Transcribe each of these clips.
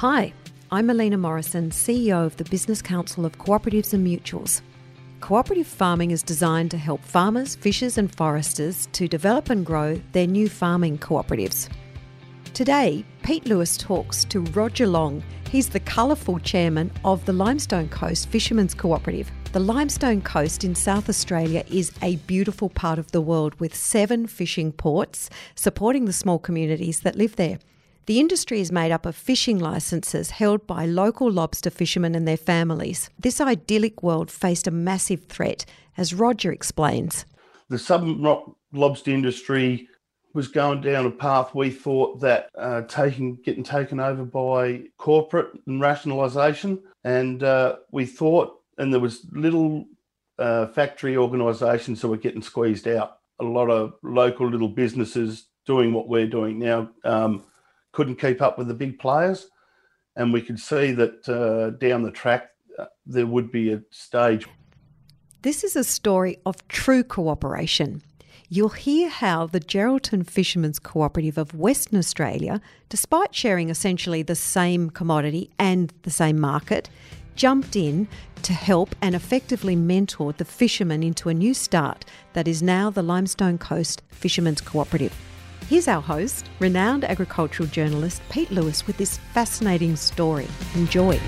Hi, I'm Melina Morrison, CEO of the Business Council of Cooperatives and Mutuals. Cooperative farming is designed to help farmers, fishers, and foresters to develop and grow their new farming cooperatives. Today, Pete Lewis talks to Roger Long. He's the colourful chairman of the Limestone Coast Fishermen's Cooperative. The Limestone Coast in South Australia is a beautiful part of the world with seven fishing ports supporting the small communities that live there. The industry is made up of fishing licenses held by local lobster fishermen and their families. This idyllic world faced a massive threat, as Roger explains. The southern rock lobster industry was going down a path we thought that uh, taking getting taken over by corporate and rationalisation, and uh, we thought, and there was little uh, factory organisations that were getting squeezed out. A lot of local little businesses doing what we're doing now. Um, couldn't keep up with the big players. And we could see that uh, down the track, uh, there would be a stage. This is a story of true cooperation. You'll hear how the Geraldton Fishermen's Cooperative of Western Australia, despite sharing essentially the same commodity and the same market, jumped in to help and effectively mentored the fishermen into a new start that is now the Limestone Coast Fishermen's Cooperative. Here's our host, renowned agricultural journalist Pete Lewis, with this fascinating story. Enjoy.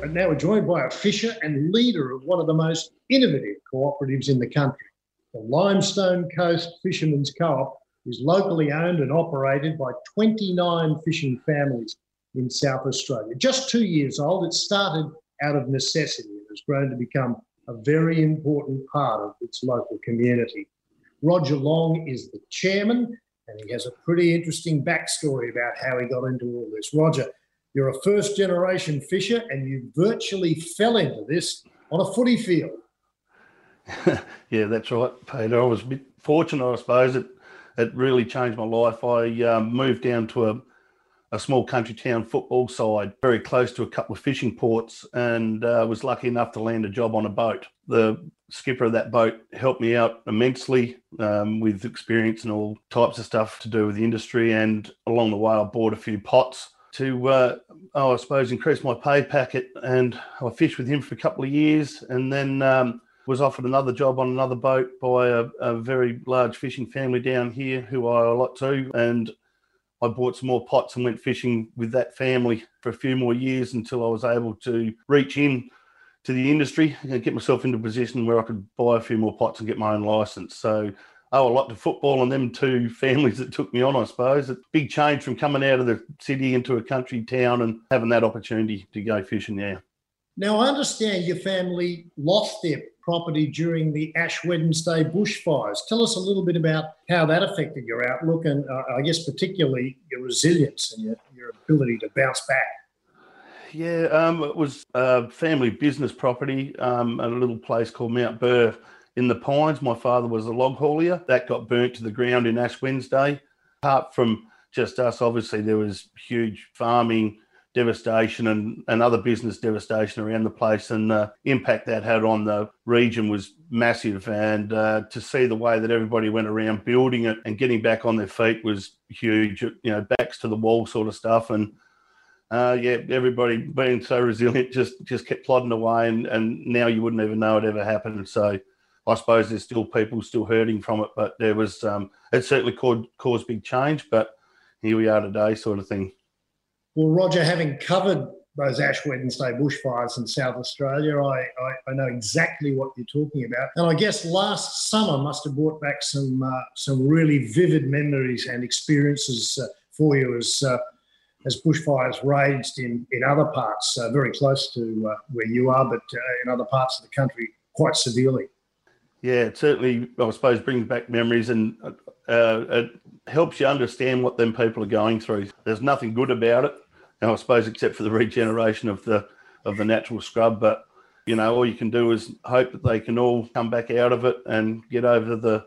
And now we're joined by a fisher and leader of one of the most innovative cooperatives in the country. The Limestone Coast Fishermen's Co-op is locally owned and operated by 29 fishing families in South Australia. Just two years old, it started out of necessity and has grown to become a very important part of its local community. Roger Long is the chairman, and he has a pretty interesting backstory about how he got into all this. Roger, you're a first generation fisher and you virtually fell into this on a footy field. yeah, that's right, Peter. I was a bit fortunate, I suppose. It, it really changed my life. I um, moved down to a a small country town football side, very close to a couple of fishing ports, and uh, was lucky enough to land a job on a boat. The skipper of that boat helped me out immensely um, with experience and all types of stuff to do with the industry. And along the way, I bought a few pots to, uh, oh, I suppose, increase my pay packet. And I fished with him for a couple of years, and then. Um, was offered another job on another boat by a, a, very large fishing family down here who I owe a lot to. And I bought some more pots and went fishing with that family for a few more years until I was able to reach in to the industry and get myself into a position where I could buy a few more pots and get my own license. So oh, I owe a lot to football and them two families that took me on, I suppose. A big change from coming out of the city into a country town and having that opportunity to go fishing now. Now, I understand your family lost their property during the Ash Wednesday bushfires. Tell us a little bit about how that affected your outlook and uh, I guess particularly your resilience and your, your ability to bounce back. Yeah, um, it was a family business property um, at a little place called Mount Burr in the Pines. My father was a log haulier. That got burnt to the ground in Ash Wednesday. Apart from just us, obviously, there was huge farming devastation and, and other business devastation around the place. And the impact that had on the region was massive. And uh, to see the way that everybody went around building it and getting back on their feet was huge, you know, backs to the wall sort of stuff. And uh, yeah, everybody being so resilient just just kept plodding away, and, and now you wouldn't even know it ever happened. So I suppose there's still people still hurting from it, but there was um, it certainly caused caused big change. But here we are today, sort of thing. Well, Roger, having covered those Ash Wednesday bushfires in South Australia, I, I, I, know exactly what you're talking about. And I guess last summer must have brought back some uh, some really vivid memories and experiences uh, for you as uh, as bushfires raged in, in other parts, uh, very close to uh, where you are, but uh, in other parts of the country quite severely. Yeah, it certainly, I suppose, brings back memories and it helps you understand what them people are going through. There's nothing good about it I suppose except for the regeneration of the of the natural scrub. But you know, all you can do is hope that they can all come back out of it and get over the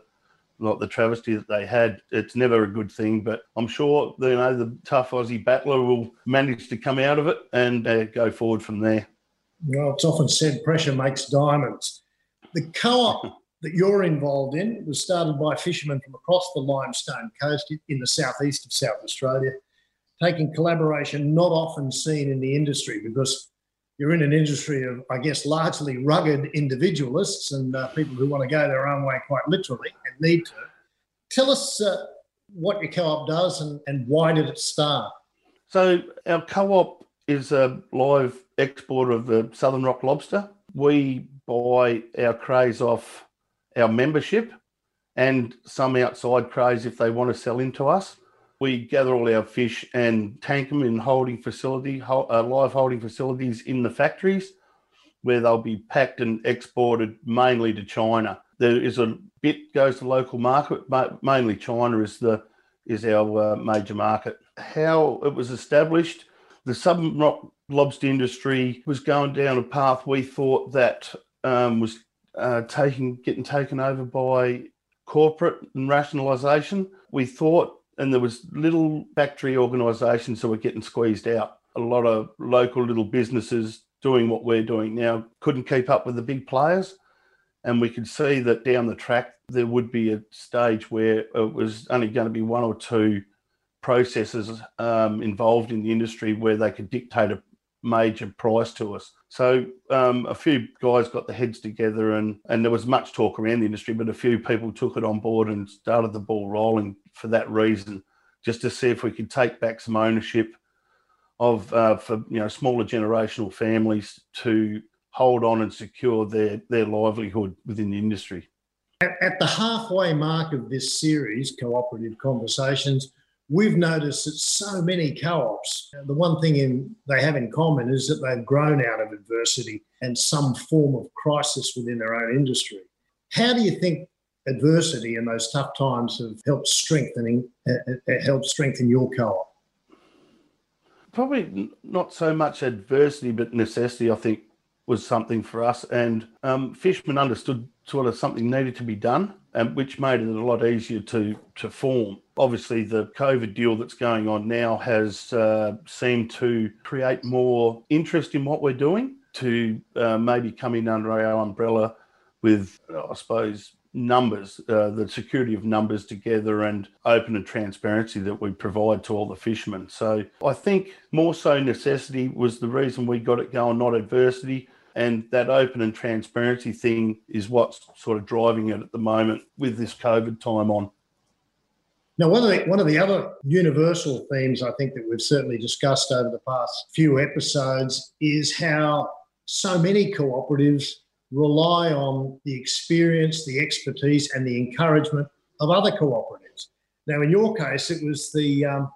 like the travesty that they had. It's never a good thing, but I'm sure you know the tough Aussie battler will manage to come out of it and uh, go forward from there. Well, it's often said pressure makes diamonds. The co-op that you're involved in was started by fishermen from across the limestone coast in the southeast of South Australia, taking collaboration not often seen in the industry because you're in an industry of, I guess, largely rugged individualists and uh, people who want to go their own way quite literally and need to. Tell us uh, what your co-op does and, and why did it start? So our co-op is a live exporter of the Southern Rock lobster. We buy our crays off our membership and some outside crays if they want to sell into us. We gather all our fish and tank them in holding facility, uh, live holding facilities in the factories, where they'll be packed and exported mainly to China. There is a bit goes to local market, but mainly China is the is our uh, major market. How it was established, the southern rock lobster industry was going down a path we thought that um, was uh, taking getting taken over by corporate and rationalisation. We thought, and there was little factory organisations that were getting squeezed out. A lot of local little businesses doing what we're doing now couldn't keep up with the big players, and we could see that down the track there would be a stage where it was only going to be one or two processes um, involved in the industry where they could dictate a major price to us. So um, a few guys got their heads together, and and there was much talk around the industry, but a few people took it on board and started the ball rolling for that reason, just to see if we could take back some ownership of uh, for you know smaller generational families to hold on and secure their their livelihood within the industry. At, at the halfway mark of this series, cooperative conversations we've noticed that so many co-ops, the one thing in, they have in common is that they've grown out of adversity and some form of crisis within their own industry. How do you think adversity and those tough times have helped strengthening uh, helped strengthen your co-op? Probably not so much adversity, but necessity. I think was something for us, and um, Fishman understood sort of something needed to be done, and which made it a lot easier to to form obviously the COVID deal that's going on now has uh, seemed to create more interest in what we're doing to uh, maybe come in under our umbrella with, I suppose, numbers, uh, the security of numbers together and open and transparency that we provide to all the fishermen. So I think more so necessity was the reason we got it going, not adversity. And that open and transparency thing is what's sort of driving it at the moment with this COVID time on. Now, one of, the, one of the other universal themes I think that we've certainly discussed over the past few episodes is how so many cooperatives rely on the experience, the expertise, and the encouragement of other cooperatives. Now, in your case, it was the um,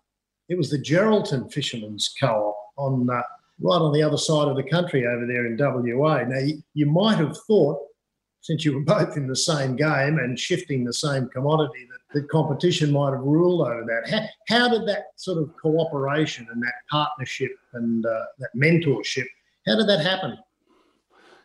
it was the Geraldton Fishermen's Co-op on uh, right on the other side of the country over there in WA. Now, you, might have thought, since you were both in the same game and shifting the same commodity, that competition might have ruled over that. How, how did that sort of cooperation and that partnership and uh, that mentorship, how did that happen?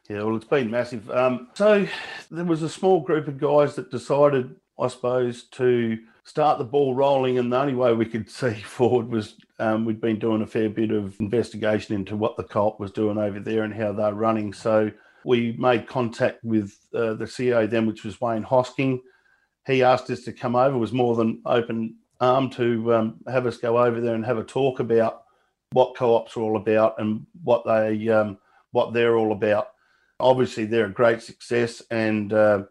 Yeah, well, it's been massive. Um, so there was a small group of guys that decided, I suppose, to start the ball rolling, and the only way we could see forward was um, we'd been doing a fair bit of investigation into what the co-op was doing over there and how they're running. So we made contact with uh, the CEO then, which was Wayne Hosking he asked us to come over, was more than open arm to um, have us go over there and have a talk about what co-ops are all about and what they um, what they're all about. Obviously, they're a great success, and uh,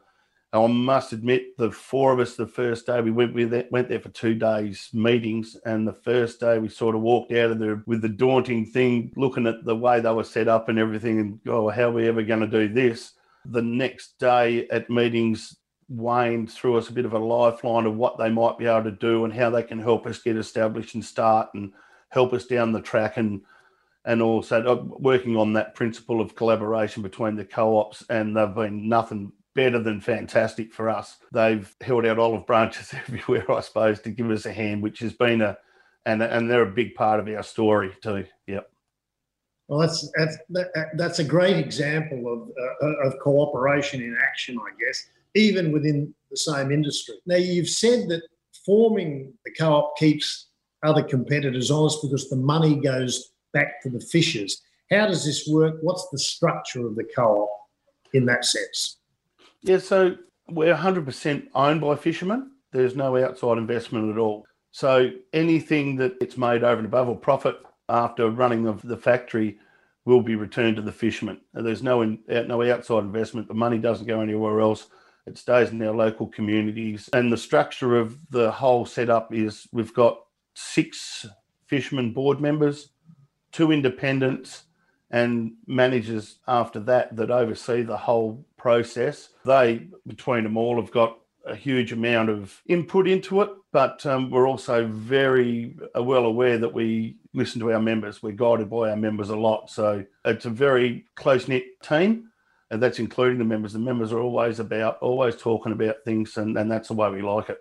I must admit, the four of us, the first day we went we went there for two days meetings, and the first day we sort of walked out of there with the daunting thing, looking at the way they were set up and everything, and oh, how are we ever going to do this? The next day at meetings, Wayne threw us a bit of a lifeline of what they might be able to do and how they can help us get established and start and help us down the track and and also uh, working on that principle of collaboration between the co-ops and they've been nothing better than fantastic for us. They've held out olive branches everywhere, I suppose, to give us a hand, which has been a and and they're a big part of our story too. Yep. Well, that's that's that, that's a great example of uh, of cooperation in action, I guess even within the same industry. Now, you've said that forming the co op keeps other competitors honest because the money goes back to the fishers. How does this work? What's the structure of the co op in that sense? Yeah, so We're 100% owned by fishermen. There's no outside investment at all. So anything that it's made over and above or profit after running of the factory will be returned to the fishermen. There's no in, no outside investment. The money doesn't go anywhere else. It stays in our local communities. And the structure of the whole setup is we've got six fishermen board members, two independents, and managers after that that oversee the whole process. They, between them all, have got a huge amount of input into it, but um, we're also very uh, well aware that we listen to our members. We're guided by our members a lot. So it's a very close knit team, and that's including the members. The members are always about, always talking about things, and, and that's the way we like it.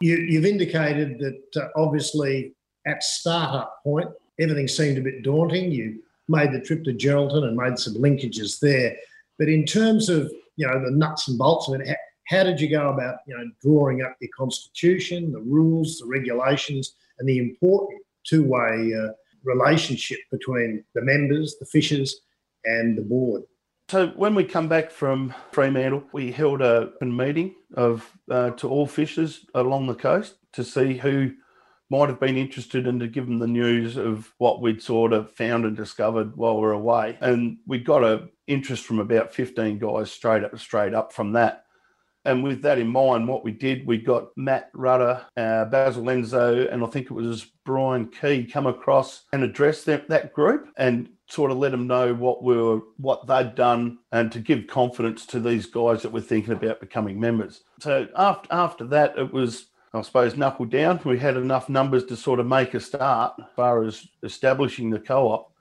You, have indicated that uh, obviously at startup point, everything seemed a bit daunting. You made the trip to Geraldton and made some linkages there. But in terms of you know the nuts and bolts of it, how did you go about you know drawing up your constitution, the rules, the regulations, and the important two-way uh, relationship between the members, the fishers, and the board? So when we come back from Fremantle, we held a meeting of uh, to all fishers along the coast to see who might have been interested in to give them the news of what we'd sort of found and discovered while we we're away. And we got a interest from about 15 guys straight up straight up from that. And with that in mind, what we did, we got Matt Rudder, uh, Basil Lenzo, and I think it was Brian Key come across and address them, that group and sort of let them know what we were, what they'd done, and to give confidence to these guys that were thinking about becoming members. So after after that, it was I suppose knuckle down. We had enough numbers to sort of make a start as far as establishing the co-op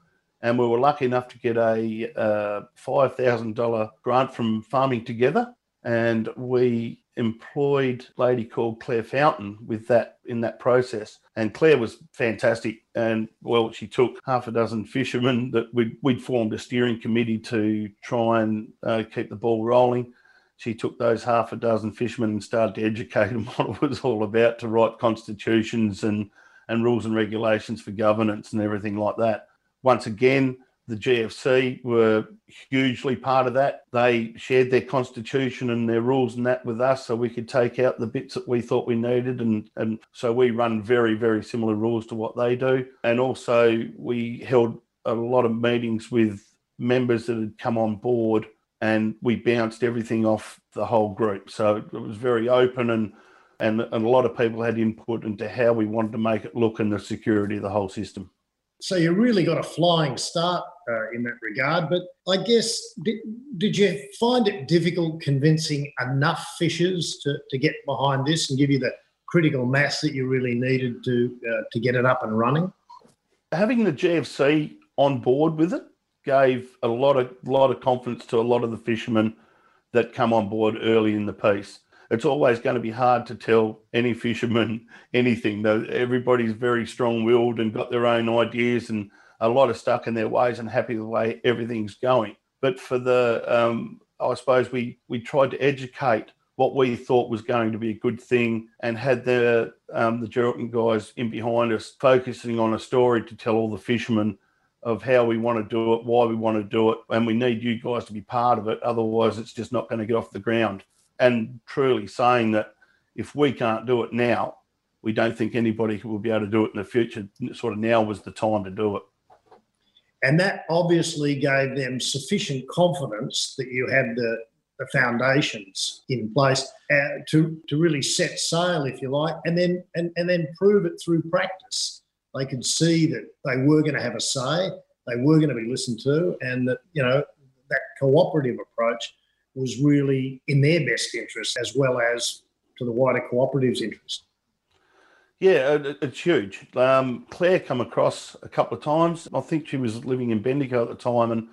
and we were lucky enough to get a uh, $5,000 grant from Farming Together and we employed a lady called Claire Fountain with that in that process. And Claire was fantastic. And well, she took half a dozen fishermen that we'd, we'd formed a steering committee to try and uh, keep the ball rolling. She took those half a dozen fishermen and started to educate them what it was all about to write constitutions and, and rules and regulations for governance and everything like that. Once again, the GFC were hugely part of that. They shared their constitution and their rules and that with us, so we could take out the bits that we thought we needed, and and so we run very very similar rules to what they do. And also we held a lot of meetings with members that had come on board, and we bounced everything off the whole group. So it was very open and. And, and a lot of people had input into how we wanted to make it look and the security of the whole system. So you really got a flying start uh, in that regard. But I guess, did, did you find it difficult convincing enough fishers to, to get behind this and give you the critical mass that you really needed to uh, to get it up and running? Having the GFC on board with it gave a lot of lot of confidence to a lot of the fishermen that come on board early in the piece it's always going to be hard to tell any fisherman anything. Everybody's very strong willed and got their own ideas and a lot of stuck in their ways and happy the way everything's going. But for the, um, I suppose we, we tried to educate what we thought was going to be a good thing and had the um, the Geraldton guys in behind us focusing on a story to tell all the fishermen of how we want to do it, why we want to do it, and we need you guys to be part of it. Otherwise, it's just not going to get off the ground and truly saying that if we can't do it now, we don't think anybody will be able to do it in the future. Sort of now was the time to do it. And that obviously gave them sufficient confidence that you had the, the foundations in place uh, to, to really set sail, if you like, and then and, and then prove it through practice. They could see that they were going to have a say, they were going to be listened to, and that you know that cooperative approach was really in their best interest as well as to the wider cooperative's interest. Yeah, it's huge. Um, Claire come across a couple of times. I think she was living in Bendigo at the time, and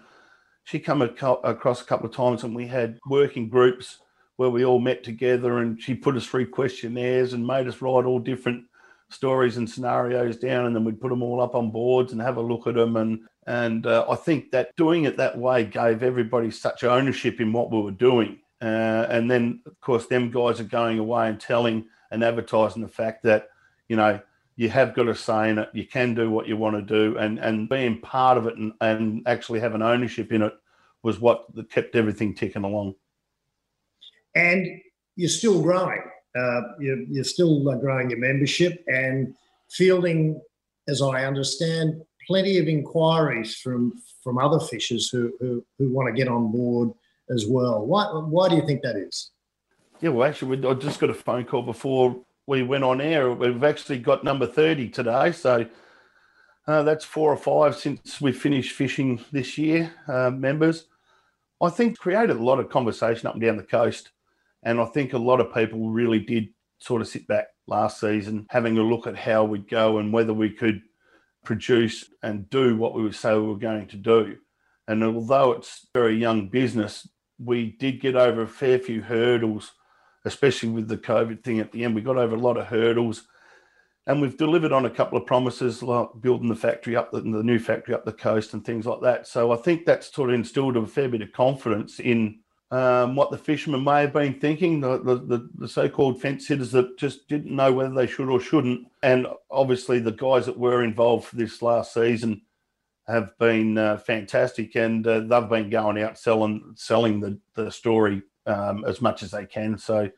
she come across a couple of times, and we had working groups where we all met together, and she put us through questionnaires and made us write all different stories and scenarios down, and then we'd put them all up on boards and have a look at them. And and uh, I think that doing it that way gave everybody such ownership in what we were doing. Uh, and then, of course, them guys are going away and telling and advertising the fact that, you know, you have got a say in it. You can do what you want to do, and and being part of it and, and actually having ownership in it was what kept everything ticking along. and you're still growing. Uh, you're, you're, still growing your membership and fielding, as I understand, plenty of inquiries from from other fishers who, who, who want to get on board as well. Why, why do you think that is? Yeah, well, actually, I just got a phone call before we went on air. We've actually got number 30 today. So uh, that's four or five since we finished fishing this year, uh, members. I think created a lot of conversation up and down the coast. And I think a lot of people really did sort of sit back last season, having a look at how we'd go and whether we could produce and do what we would say we were going to do. And although it's very young business, we did get over a fair few hurdles, especially with the COVID thing at the end. We got over a lot of hurdles and we've delivered on a couple of promises like building the factory up the, new factory up the coast and things like that. So I think that's sort of instilled a fair bit of confidence in um, what the fishermen may have been thinking, the, the, the, so-called fence sitters that just didn't know whether they should or shouldn't. And obviously the guys that were involved for this last season have been uh, fantastic and uh, they've been going out selling selling the, the story um, as much as they can. So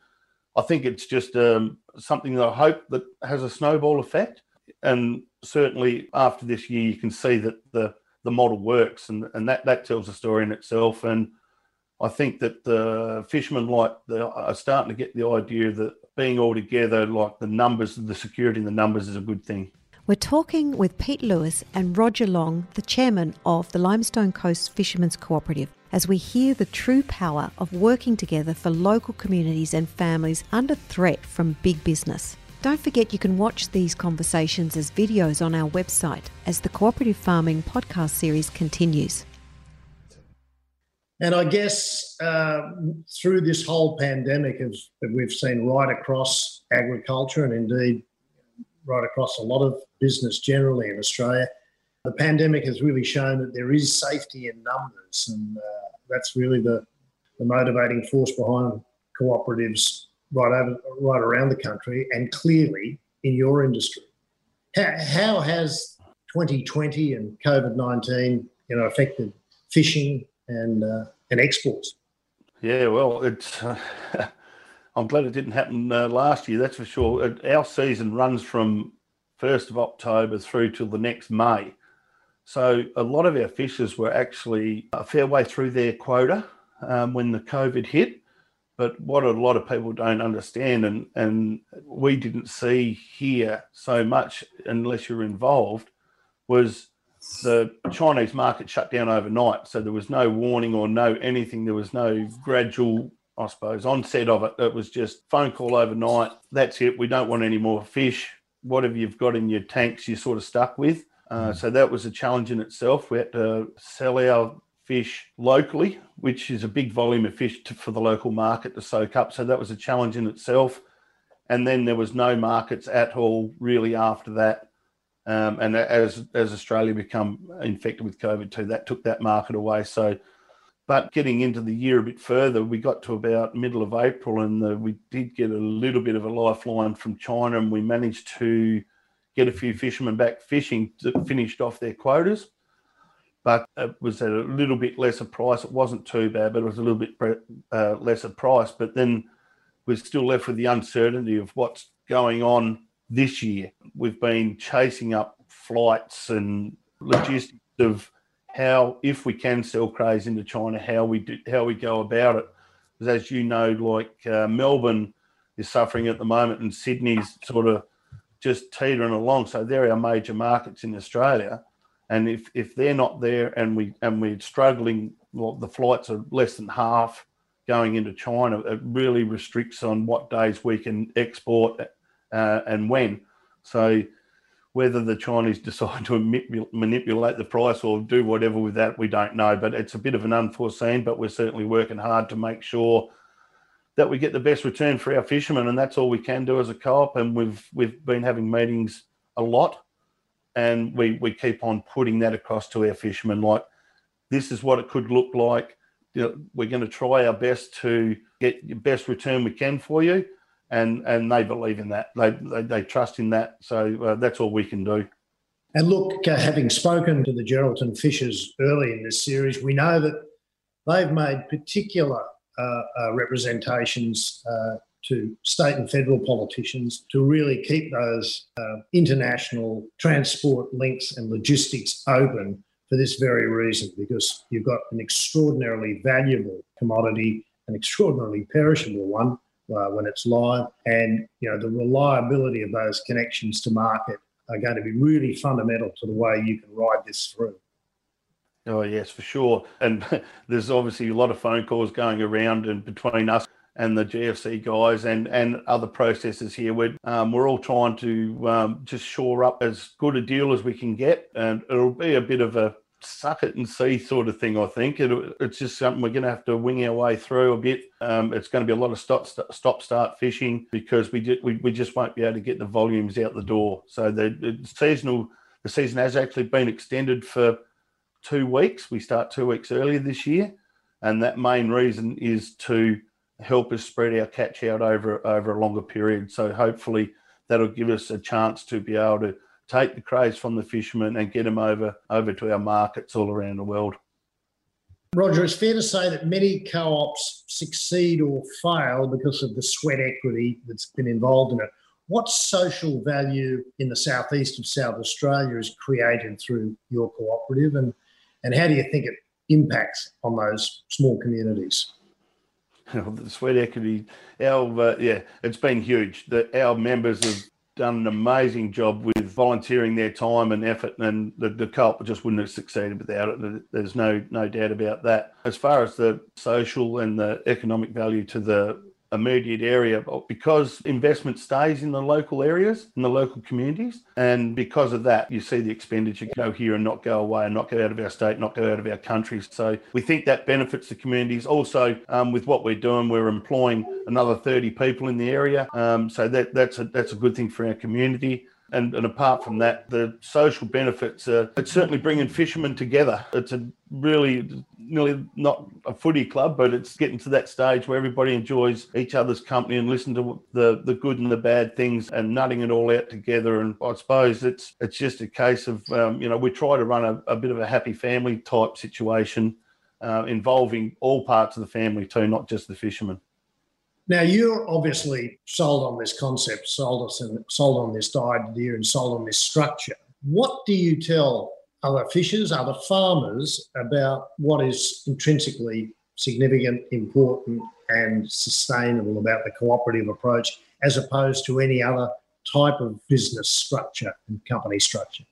I think it's just um, something that I hope that has a snowball effect. And certainly after this year, you can see that the, the model works and, and that, that tells a story in itself. And I think that the fishermen like the, are starting to get the idea that being all together, like the numbers, the security in the numbers is a good thing. We're talking with Pete Lewis and Roger Long, the chairman of the Limestone Coast Fishermen's Cooperative, as we hear the true power of working together for local communities and families under threat from big business. Don't forget you can watch these conversations as videos on our website as the Cooperative Farming podcast series continues. And I guess uh, through this whole pandemic, as we've seen right across agriculture and indeed right across a lot of business generally in Australia, the pandemic has really shown that there is safety in numbers, and uh, that's really the, the motivating force behind cooperatives right over right around the country, and clearly in your industry. How, how has 2020 and COVID 19 you know affected fishing and uh, and exports. Yeah, well, it's. Uh, I'm glad it didn't happen uh, last year. That's for sure. It, our season runs from first of October through till the next May, so a lot of our fishers were actually a fair way through their quota um, when the COVID hit. But what a lot of people don't understand, and and we didn't see here so much unless you're involved, was the Chinese market shut down overnight. So there was no warning or no anything. There was no gradual, I suppose, onset of it. It was just phone call overnight. That's it. We don't want any more fish. Whatever you've got in your tanks, you're sort of stuck with. Uh, mm. so that was a challenge in itself. We had to sell our fish locally, which is a big volume of fish to, for the local market to soak up. So that was a challenge in itself. And then there was no markets at all really after that. Um, and as as Australia become infected with COVID too, that took that market away. So, but getting into the year a bit further, we got to about middle of April, and the, we did get a little bit of a lifeline from China, and we managed to get a few fishermen back fishing that finished off their quotas. But it was at a little bit lesser price. It wasn't too bad, but it was a little bit uh, lesser price. But then we're still left with the uncertainty of what's going on this year. We've been chasing up flights and logistics of how, if we can sell crays into China, how we do, how we go about it. Because as you know, like uh, Melbourne is suffering at the moment, and Sydney's sort of just teetering along. So they're our major markets in Australia, and if if they're not there, and we and we're struggling, well, the flights are less than half going into China. It really restricts on what days we can export uh, and when. So whether the Chinese decide to manipulate the price or do whatever with that, we don't know. But it's a bit of an unforeseen, but we're certainly working hard to make sure that we get the best return for our fishermen, and that's all we can do as a co-op. And we've we've been having meetings a lot, and we we keep on putting that across to our fishermen. Like this is what it could look like. You know, we're going to try our best to get the best return we can for you and and they believe in that. They they, they trust in that. So uh, that's all we can do. And look, having spoken to the Geraldton Fishers early in this series, we know that they've made particular uh, uh, representations uh, to state and federal politicians to really keep those uh, international transport links and logistics open for this very reason, because you've got an extraordinarily valuable commodity, an extraordinarily perishable one uh, when it's live, and you know the reliability of those connections to market are going to be really fundamental to the way you can ride this through. Oh yes, for sure. And there's obviously a lot of phone calls going around and between us and the GFC guys and and other processors here. We're um, we're all trying to um, just shore up as good a deal as we can get, and it'll be a bit of a suck it and see sort of thing. I think it, it's just something we're going to have to wing our way through a bit. Um, it's going to be a lot of stop stop start fishing because we, we we just won't be able to get the volumes out the door. So the, the seasonal the season has actually been extended for two weeks. We start two weeks earlier this year, and that main reason is to help us spread our catch out over over a longer period. So hopefully that'll give us a chance to be able to take the crays from the fishermen and get them over over to our markets all around the world. Roger, it's fair to say that many co-ops succeed or fail because of the sweat equity that's been involved in it. What social value in the southeast of South Australia is created through your cooperative, and and how do you think it impacts on those small communities? the sweat equity, our uh, yeah, it's been huge. That our members have done an amazing job with volunteering their time and effort, and the, the co-op just wouldn't have succeeded without it. There's no no doubt about that. As far as the social and the economic value to the immediate area because investment stays in the local areas, in the local communities. And because of that, you see the expenditure go here and not go away and not go out of our state, not go out of our country. So we think that benefits the communities. Also, um, with what we're doing, we're employing another 30 people in the area. Um, so that, that's, a, that's a good thing for our community. And, and apart from that, the social benefits, are, it's certainly bringing fishermen together. It's a really, nearly not a footy club, but it's getting to that stage where everybody enjoys each other's company and listen to the, the good and the bad things and nutting it all out together. And I suppose it's it's just a case of, um, you know, we try to run a, a bit of a happy family type situation uh, involving all parts of the family too, not just the fishermen. Now you're obviously sold on this concept, sold us and sold on this idea, and sold on this structure. What do you tell other fishers, other farmers about what is intrinsically significant, important, and sustainable about the cooperative approach, as opposed to any other type of business structure and company structure?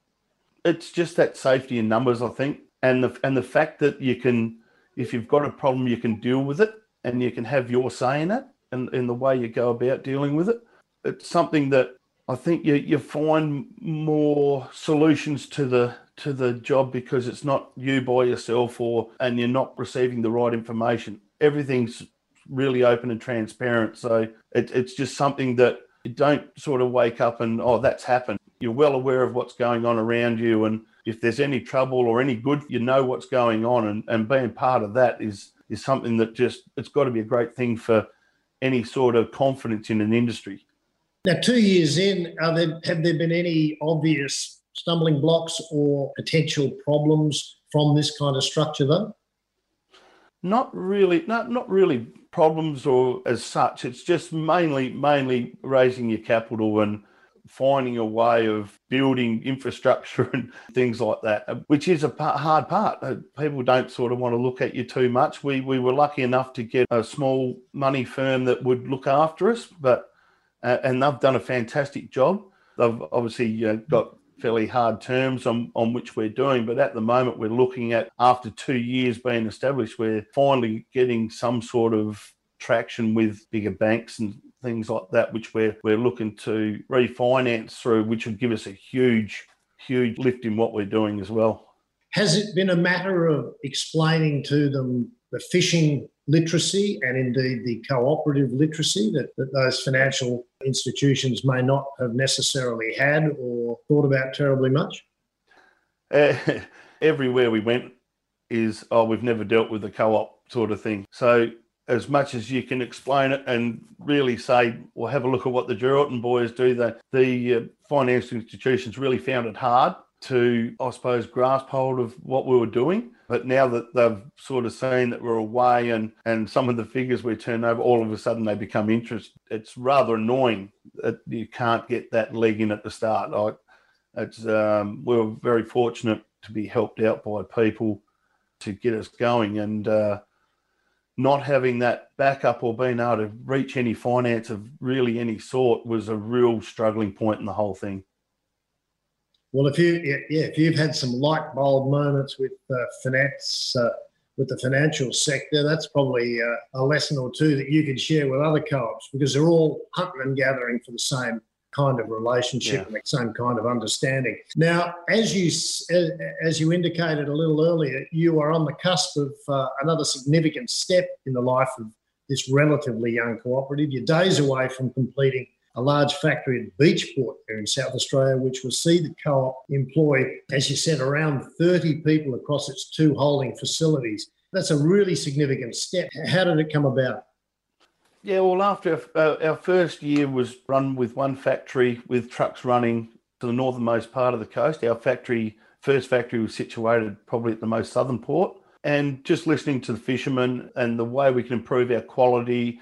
It's just that safety in numbers, I think, and the and the fact that you can, if you've got a problem, you can deal with it, and you can have your say in it and in the way you go about dealing with it. It's something that I think you, you find more solutions to the to the job because it's not you by yourself or and you're not receiving the right information. Everything's really open and transparent. So it, it's just something that you don't sort of wake up and oh that's happened. You're well aware of what's going on around you and if there's any trouble or any good, you know what's going on and, and being part of that is is something that just it's got to be a great thing for any sort of confidence in an industry. Now, two years in, there, have there been any obvious stumbling blocks or potential problems from this kind of structure, though? Not really, not not really problems or as such. It's just mainly mainly raising your capital and finding a way of building infrastructure and things like that, which is a hard part. Uh, people don't sort of want to look at you too much. We we were lucky enough to get a small money firm that would look after us, but uh, and they've done a fantastic job. They've obviously uh, got fairly hard terms on, on which we're doing, but at the moment we're looking at after two years being established, we're finally getting some sort of traction with bigger banks and things like that, which we're we're looking to refinance through, which would give us a huge, huge lift in what we're doing as well. Has it been a matter of explaining to them the fishing literacy and indeed the cooperative literacy that, that those financial institutions may not have necessarily had or thought about terribly much? Uh, everywhere we went is, oh, we've never dealt with a co op sort of thing. So as much as you can explain it and really say, well, have a look at what the Geraldton boys do. The, the uh, financial institutions really found it hard to, I suppose, grasp hold of what we were doing. But now that they've sort of seen that we're away and, and some of the figures we turn over, all of a sudden they become interested. It's rather annoying that you can't get that leg in at the start. It's um, we were very fortunate to be helped out by people to get us going, and uh, not having that backup or being able to reach any finance of really any sort was a real struggling point in the whole thing. Well, if you yeah, if you've had some light bulb moments with uh, finance uh, with the financial sector, that's probably uh, a lesson or two that you could share with other co-ops because they're all hunting and gathering for the same kind of relationship yeah. and the same kind of understanding. Now, as you as you indicated a little earlier, you are on the cusp of uh, another significant step in the life of this relatively young cooperative. You're days away from completing a large factory at Beachport here in South Australia, which will see the co op employ, as you said, around 30 people across its two holding facilities. That's a really significant step. How did it come about? Yeah, well, after uh, our first year was run with one factory with trucks running to the northernmost part of the coast. Our factory, first factory, was situated probably at the most southern port. And just listening to the fishermen and the way we can improve our quality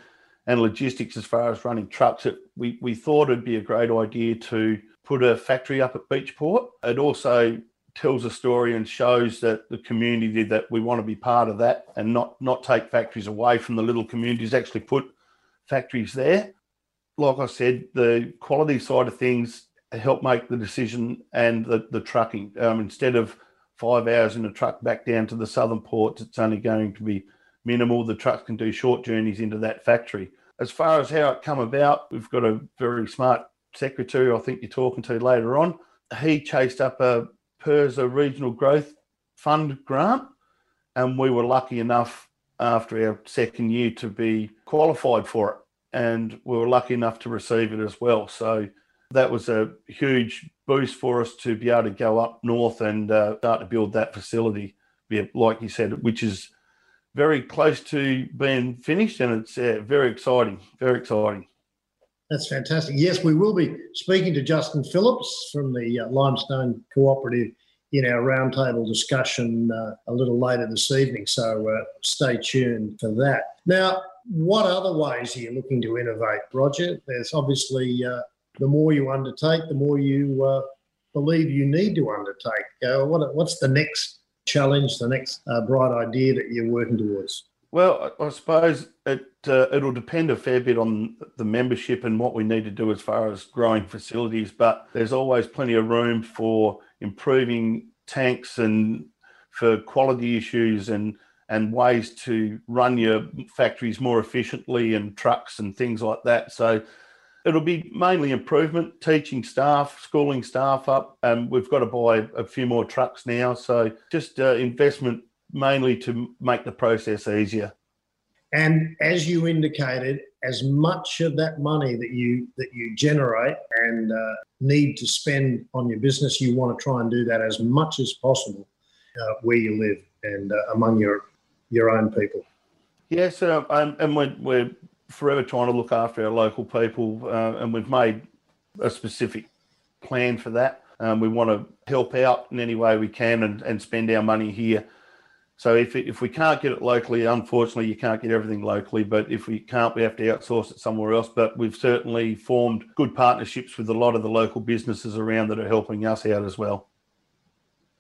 and logistics as far as running trucks, it, we, we thought it'd be a great idea to put a factory up at Beachport. It also tells a story and shows that the community that. We want to be part of that and not not take factories away from the little communities actually put factories there. Like i said the quality side of things help make the decision and the, the trucking. Um, instead of five hours in a truck back down to the southern ports it's only going to be minimal. The trucks can do short journeys into that factory as far as how it come about, we've got a very smart secretary, I think you're talking to later on. He chased up a PIRSA Regional Growth Fund grant, and we were lucky enough after our second year to be qualified for it. And we were lucky enough to receive it as well. So that was a huge boost for us to be able to go up north and uh, start to build that facility, like you said, which is very close to being finished, and it's uh, very exciting. Very exciting. That's fantastic. Yes, we will be speaking to Justin Phillips from the uh, Limestone Cooperative in our roundtable discussion uh, a little later this evening. So uh, stay tuned for that. Now, what other ways are you looking to innovate, Roger? There's obviously uh, the more you undertake, the more you uh, believe you need to undertake. Uh, what, what's the next challenge, the next uh, bright idea that you're working towards? Well, I suppose it uh, it'll depend a fair bit on the membership and what we need to do as far as growing facilities. But there's always plenty of room for improving tanks and for quality issues and and ways to run your factories more efficiently and trucks and things like that. So it'll be mainly improvement, teaching staff, schooling staff up. And we've got to buy a few more trucks now. So just uh, investment mainly to make the process easier. And as you indicated, as much of that money that you that you generate and uh, need to spend on your business, you want to try and do that as much as possible uh, where you live and uh, among your your own people. Yes, uh, and we're, we're forever trying to look after our local people, uh, and we've made a specific plan for that. Um, we want to help out in any way we can and, and spend our money here. So if, it, if we can't get it locally, unfortunately, you can't get everything locally. But if we can't, we have to outsource it somewhere else. But we've certainly formed good partnerships with a lot of the local businesses around that are helping us out as well.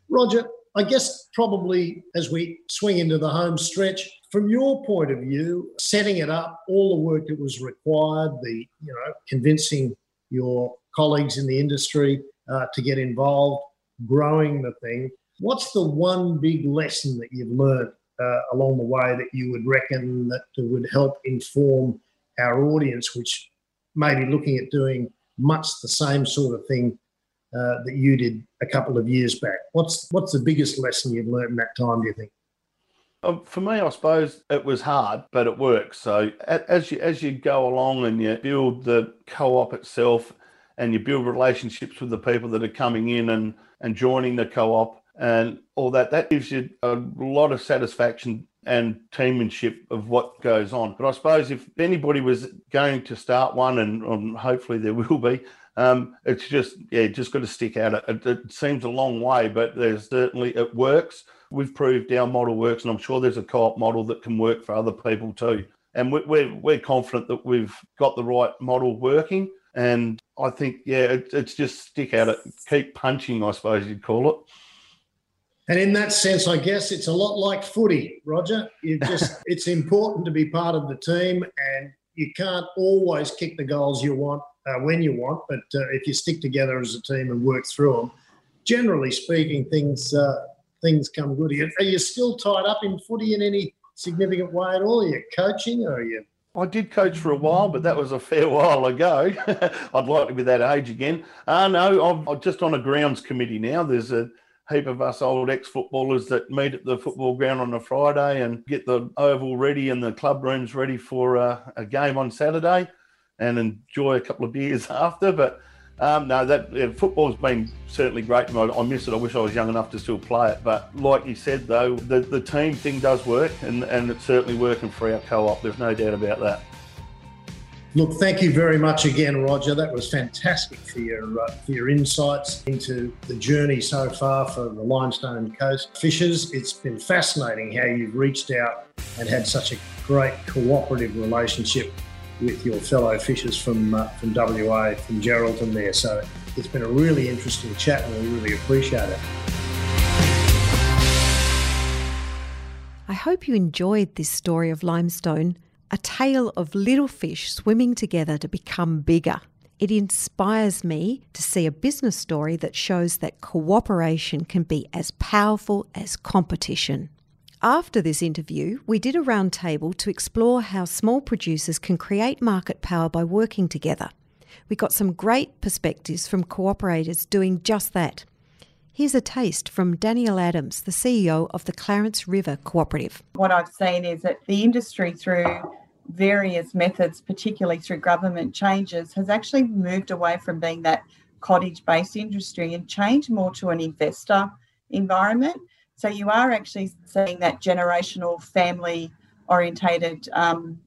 Roger, I guess probably as we swing into the home stretch, from your point of view, setting it up, all the work that was required, the you know convincing your colleagues in the industry uh, to get involved, growing the thing. What's the one big lesson that you've learned uh, along the way that you would reckon that would help inform our audience, which may be looking at doing much the same sort of thing uh, that you did a couple of years back? What's what's the biggest lesson you've learned in that time? Do you think? Um, for me, I suppose it was hard, but it works. So as you as you go along and you build the co-op itself, and you build relationships with the people that are coming in and and joining the co-op and all that, that gives you a lot of satisfaction and teammanship of what goes on. But I suppose if anybody was going to start one, and, and hopefully there will be, Um, it's just yeah, just got to stick at it. it. It seems a long way, but there's certainly it works. We've proved our model works, and I'm sure there's a co-op model that can work for other people too. And we're we're confident that we've got the right model working. And I think yeah, it, it's just stick at it, keep punching, I suppose you'd call it. And in that sense, I guess it's a lot like footy, Roger. You just it's important to be part of the team, and you can't always kick the goals you want uh, when you want, but uh, if you stick together as a team and work through them, generally speaking, things uh, things come good. Are you, still tied up in footy in any significant way at all? Are you coaching or are you? I did coach for a while, but that was a fair while ago. I'd like to be that age again. Uh, no, I'm, I'm just on a grounds committee now. There's a heap of us old ex-footballers that meet at the football ground on a Friday and get the oval ready and the club rooms ready for uh, a game on Saturday and enjoy a couple of beers after. But um, no, that yeah, football's been certainly great. I, I miss it. I wish I was young enough to still play it. But like you said, though, the, the team thing does work, and, and it's certainly working for our co-op. There's no doubt about that. Look, thank you very much again, Roger. That was fantastic for your uh, for your insights into the journey so far for the Limestone Coast Fishers. It's been fascinating how you've reached out and had such a great cooperative relationship with your fellow fishers from uh, from WA, from Geraldton there. So it's been a really interesting chat, and we really appreciate it. I hope you enjoyed this story of limestone, a tale of little fish swimming together to become bigger. It inspires me to see a business story that shows that cooperation can be as powerful as competition. After this interview, we did a roundtable to explore how small producers can create market power by working together. We got some great perspectives from cooperators doing just that. Here's a taste from Danielle Adams, the CEO of the Clarence River Cooperative. What I've seen is that the industry, through various methods, particularly through government changes, has actually moved away from being that cottage based industry and changed more to an investor environment. So you are actually seeing that generational family orientated um,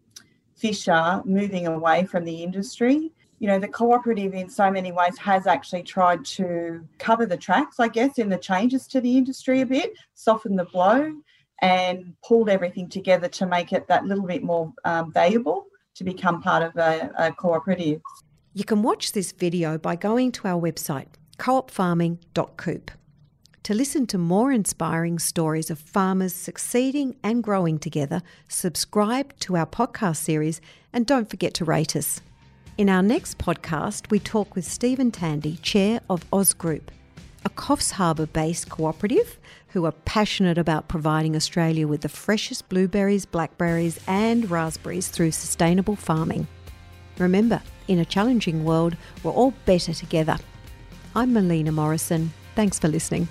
fisher moving away from the industry. You know, the cooperative in so many ways has actually tried to cover the tracks, I guess, in the changes to the industry a bit, soften the blow, and pulled everything together to make it that little bit more um, valuable to become part of a, a cooperative. You can watch this video by going to our website, coopfarming.coop. To listen to more inspiring stories of farmers succeeding and growing together, subscribe to our podcast series and don't forget to rate us. In our next podcast, we talk with Stephen Tandy, Chair of Oz Group, a Coffs Harbour based cooperative who are passionate about providing Australia with the freshest blueberries, blackberries, and raspberries through sustainable farming. Remember, in a challenging world, we're all better together. I'm Melina Morrison. Thanks for listening.